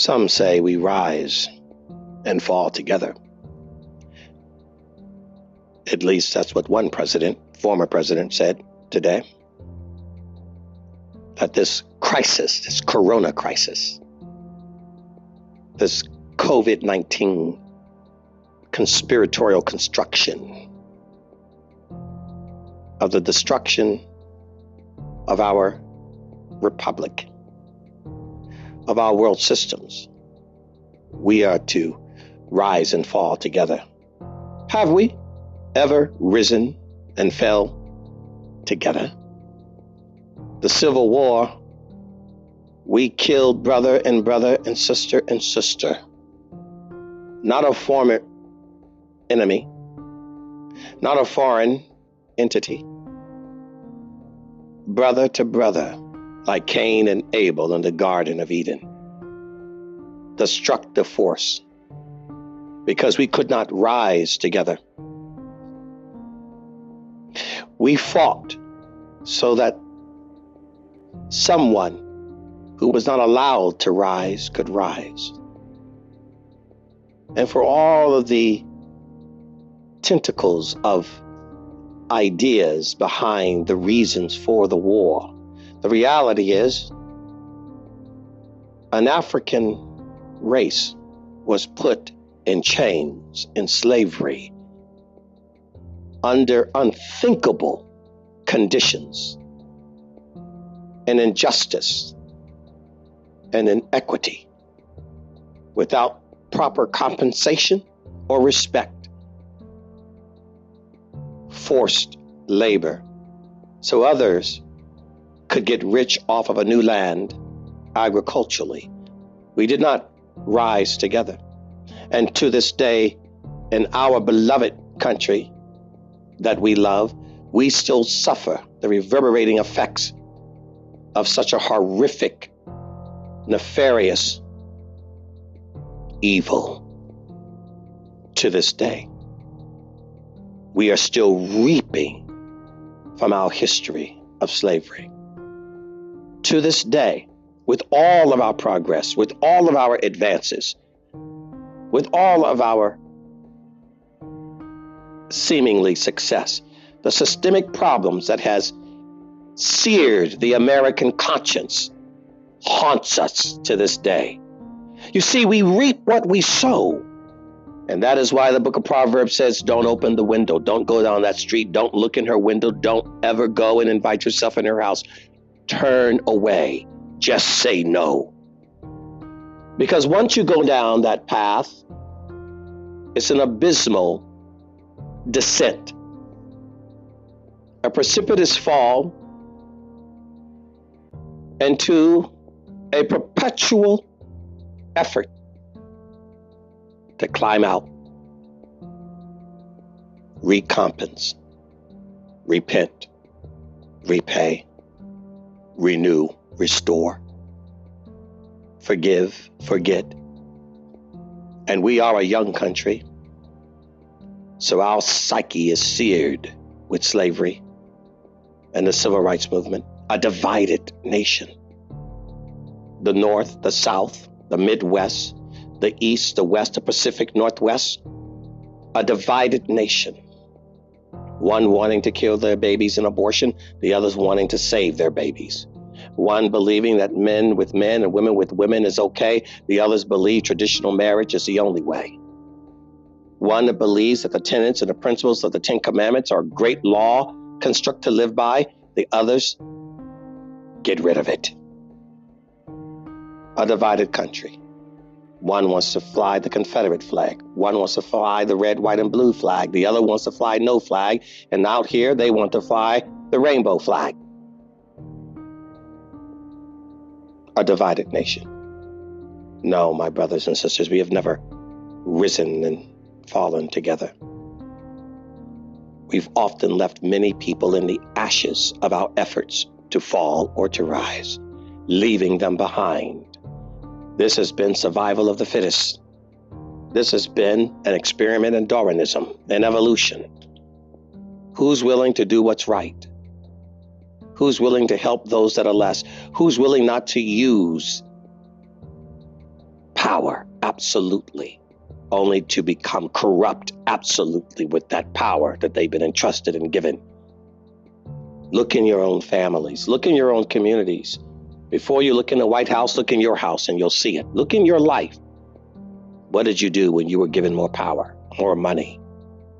Some say we rise and fall together. At least that's what one president, former president, said today. That this crisis, this corona crisis, this COVID 19 conspiratorial construction of the destruction of our republic, of our world systems, we are to rise and fall together. Have we ever risen and fell together? The Civil War, we killed brother and brother and sister and sister. Not a former enemy, not a foreign entity. Brother to brother, like Cain and Abel in the Garden of Eden. The destructive force, because we could not rise together. We fought so that someone who was not allowed to rise could rise. And for all of the tentacles of ideas behind the reasons for the war, the reality is an African race was put in chains, in slavery, under unthinkable conditions, and injustice and inequity, without proper compensation or respect. Forced labor so others could get rich off of a new land agriculturally. We did not rise together. And to this day, in our beloved country that we love, we still suffer the reverberating effects of such a horrific, nefarious evil to this day. We are still reaping from our history of slavery. To this day, with all of our progress, with all of our advances, with all of our seemingly success, the systemic problems that has seared the American conscience haunts us to this day. You see, we reap what we sow. And that is why the book of Proverbs says, Don't open the window. Don't go down that street. Don't look in her window. Don't ever go and invite yourself in her house. Turn away. Just say no. Because once you go down that path, it's an abysmal descent, a precipitous fall into a perpetual effort to climb out, recompense, repent, repay, renew, restore, forgive, forget. And we are a young country, so our psyche is seared with slavery and the civil rights movement, a divided nation. The North, the South, the Midwest, the East, the West, the Pacific Northwest, a divided nation. One wanting to kill their babies in abortion, the others wanting to save their babies. One believing that men with men and women with women is okay, the others believe traditional marriage is the only way. One that believes that the tenets and the principles of the Ten Commandments are great law construct to live by, the others get rid of it. A divided country. One wants to fly the Confederate flag. One wants to fly the red, white, and blue flag. The other wants to fly no flag. And out here, they want to fly the rainbow flag. A divided nation. No, my brothers and sisters, we have never risen and fallen together. We've often left many people in the ashes of our efforts to fall or to rise, leaving them behind this has been survival of the fittest. This has been an experiment in Darwinism and evolution. Who's willing to do what's right? Who's willing to help those that are less? Who's willing not to use power, absolutely, only to become corrupt, absolutely, with that power that they've been entrusted and given. Look in your own families, look in your own communities. Before you look in the White House, look in your house and you'll see it. Look in your life. What did you do when you were given more power, more money,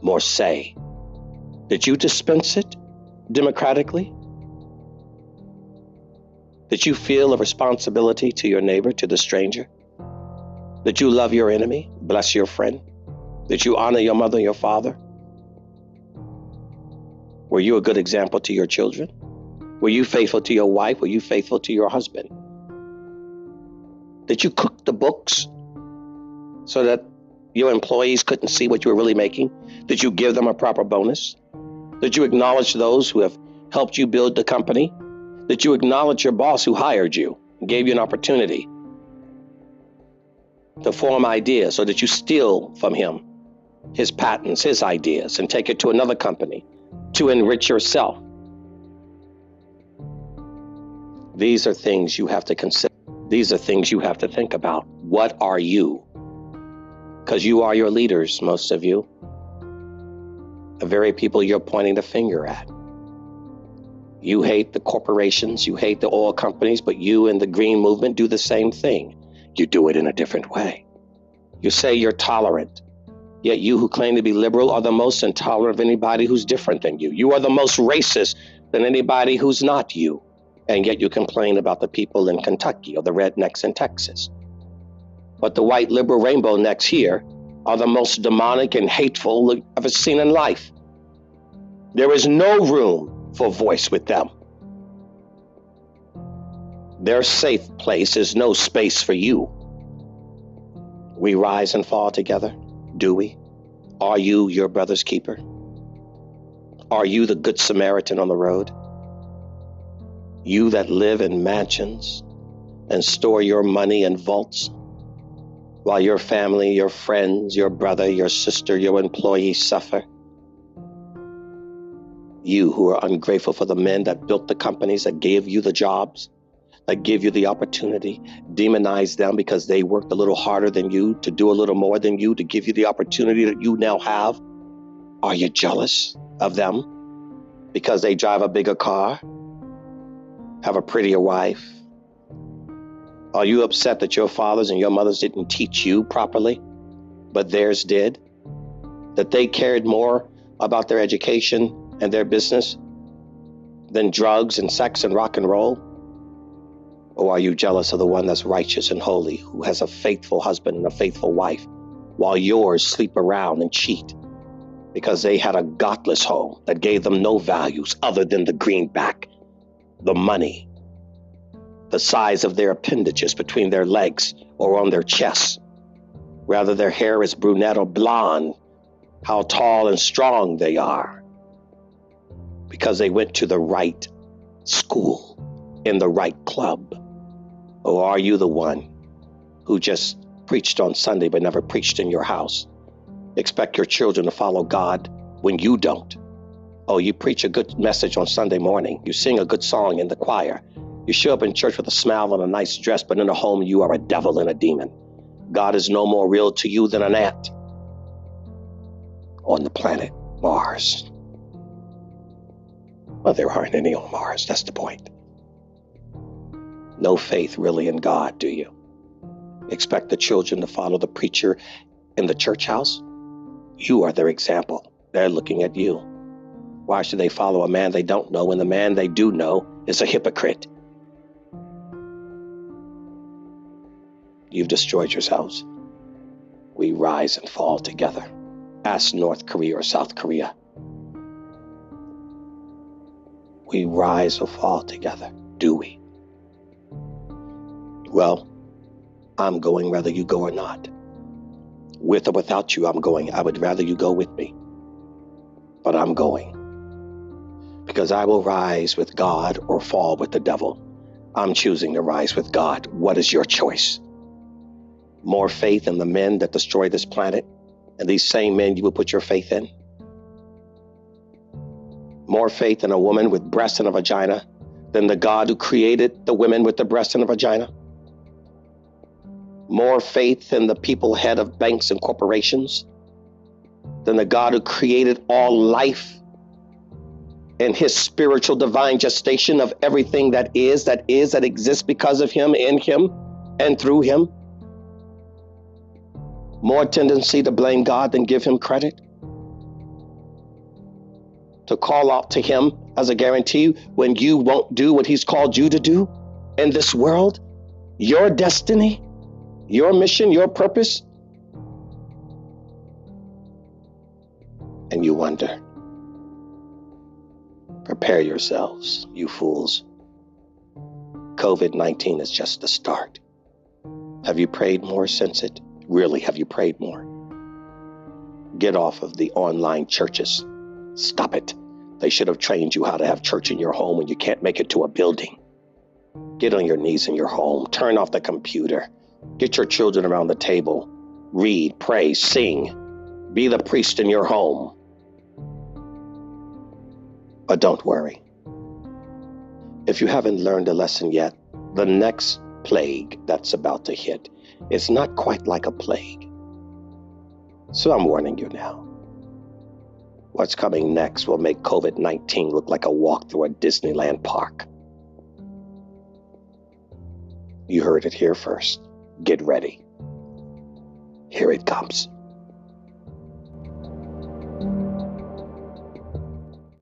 more say? Did you dispense it democratically? Did you feel a responsibility to your neighbor, to the stranger? Did you love your enemy, bless your friend? Did you honor your mother, and your father? Were you a good example to your children? Were you faithful to your wife? Were you faithful to your husband? Did you cook the books so that your employees couldn't see what you were really making? Did you give them a proper bonus? Did you acknowledge those who have helped you build the company? Did you acknowledge your boss who hired you and gave you an opportunity to form ideas so that you steal from him his patents, his ideas, and take it to another company to enrich yourself? These are things you have to consider. These are things you have to think about. What are you? Because you are your leaders, most of you. The very people you're pointing the finger at. You hate the corporations, you hate the oil companies, but you and the green movement do the same thing. You do it in a different way. You say you're tolerant, yet you who claim to be liberal are the most intolerant of anybody who's different than you. You are the most racist than anybody who's not you and yet you complain about the people in Kentucky or the rednecks in Texas. But the white liberal rainbow necks here are the most demonic and hateful I've ever seen in life. There is no room for voice with them. Their safe place is no space for you. We rise and fall together, do we? Are you your brother's keeper? Are you the good Samaritan on the road? You that live in mansions and store your money in vaults, while your family, your friends, your brother, your sister, your employees suffer. You who are ungrateful for the men that built the companies, that gave you the jobs, that gave you the opportunity, demonize them because they worked a little harder than you, to do a little more than you, to give you the opportunity that you now have. Are you jealous of them because they drive a bigger car? Have a prettier wife? Are you upset that your fathers and your mothers didn't teach you properly, but theirs did? That they cared more about their education and their business than drugs and sex and rock and roll? Or are you jealous of the one that's righteous and holy, who has a faithful husband and a faithful wife, while yours sleep around and cheat because they had a godless home that gave them no values other than the greenback the money, the size of their appendages between their legs or on their chests. Rather, their hair is brunette or blonde, how tall and strong they are. Because they went to the right school, in the right club. Or are you the one who just preached on Sunday but never preached in your house? Expect your children to follow God when you don't. Oh, you preach a good message on Sunday morning. You sing a good song in the choir. You show up in church with a smile and a nice dress, but in the home you are a devil and a demon. God is no more real to you than an ant on the planet Mars. Well, there aren't any on Mars. That's the point. No faith really in God, do you? Expect the children to follow the preacher in the church house? You are their example. They're looking at you. Why should they follow a man they don't know when the man they do know is a hypocrite? You've destroyed yourselves. We rise and fall together. Ask North Korea or South Korea. We rise or fall together, do we? Well, I'm going whether you go or not. With or without you, I'm going. I would rather you go with me. But I'm going because I will rise with God or fall with the devil. I'm choosing to rise with God. What is your choice? More faith in the men that destroy this planet and these same men you will put your faith in? More faith in a woman with breast and a vagina than the God who created the women with the breast and a vagina? more faith in the people head of banks and corporations than the God who created all life and his spiritual divine gestation of everything that is, that is, that exists because of him, in him, and through him? More tendency to blame God than give him credit? To call out to him as a guarantee when you won't do what he's called you to do in this world? Your destiny? your mission, your purpose, and you wonder. Prepare yourselves, you fools. COVID 19 is just the start. Have you prayed more since it? Really, have you prayed more? Get off of the online churches. Stop it. They should have trained you how to have church in your home when you can't make it to a building. Get on your knees in your home. Turn off the computer. Get your children around the table. Read, pray, sing. Be the priest in your home. But don't worry. If you haven't learned a lesson yet, the next plague that's about to hit is not quite like a plague. So I'm warning you now. What's coming next will make COVID 19 look like a walk through a Disneyland park. You heard it here first. Get ready. Here it comes.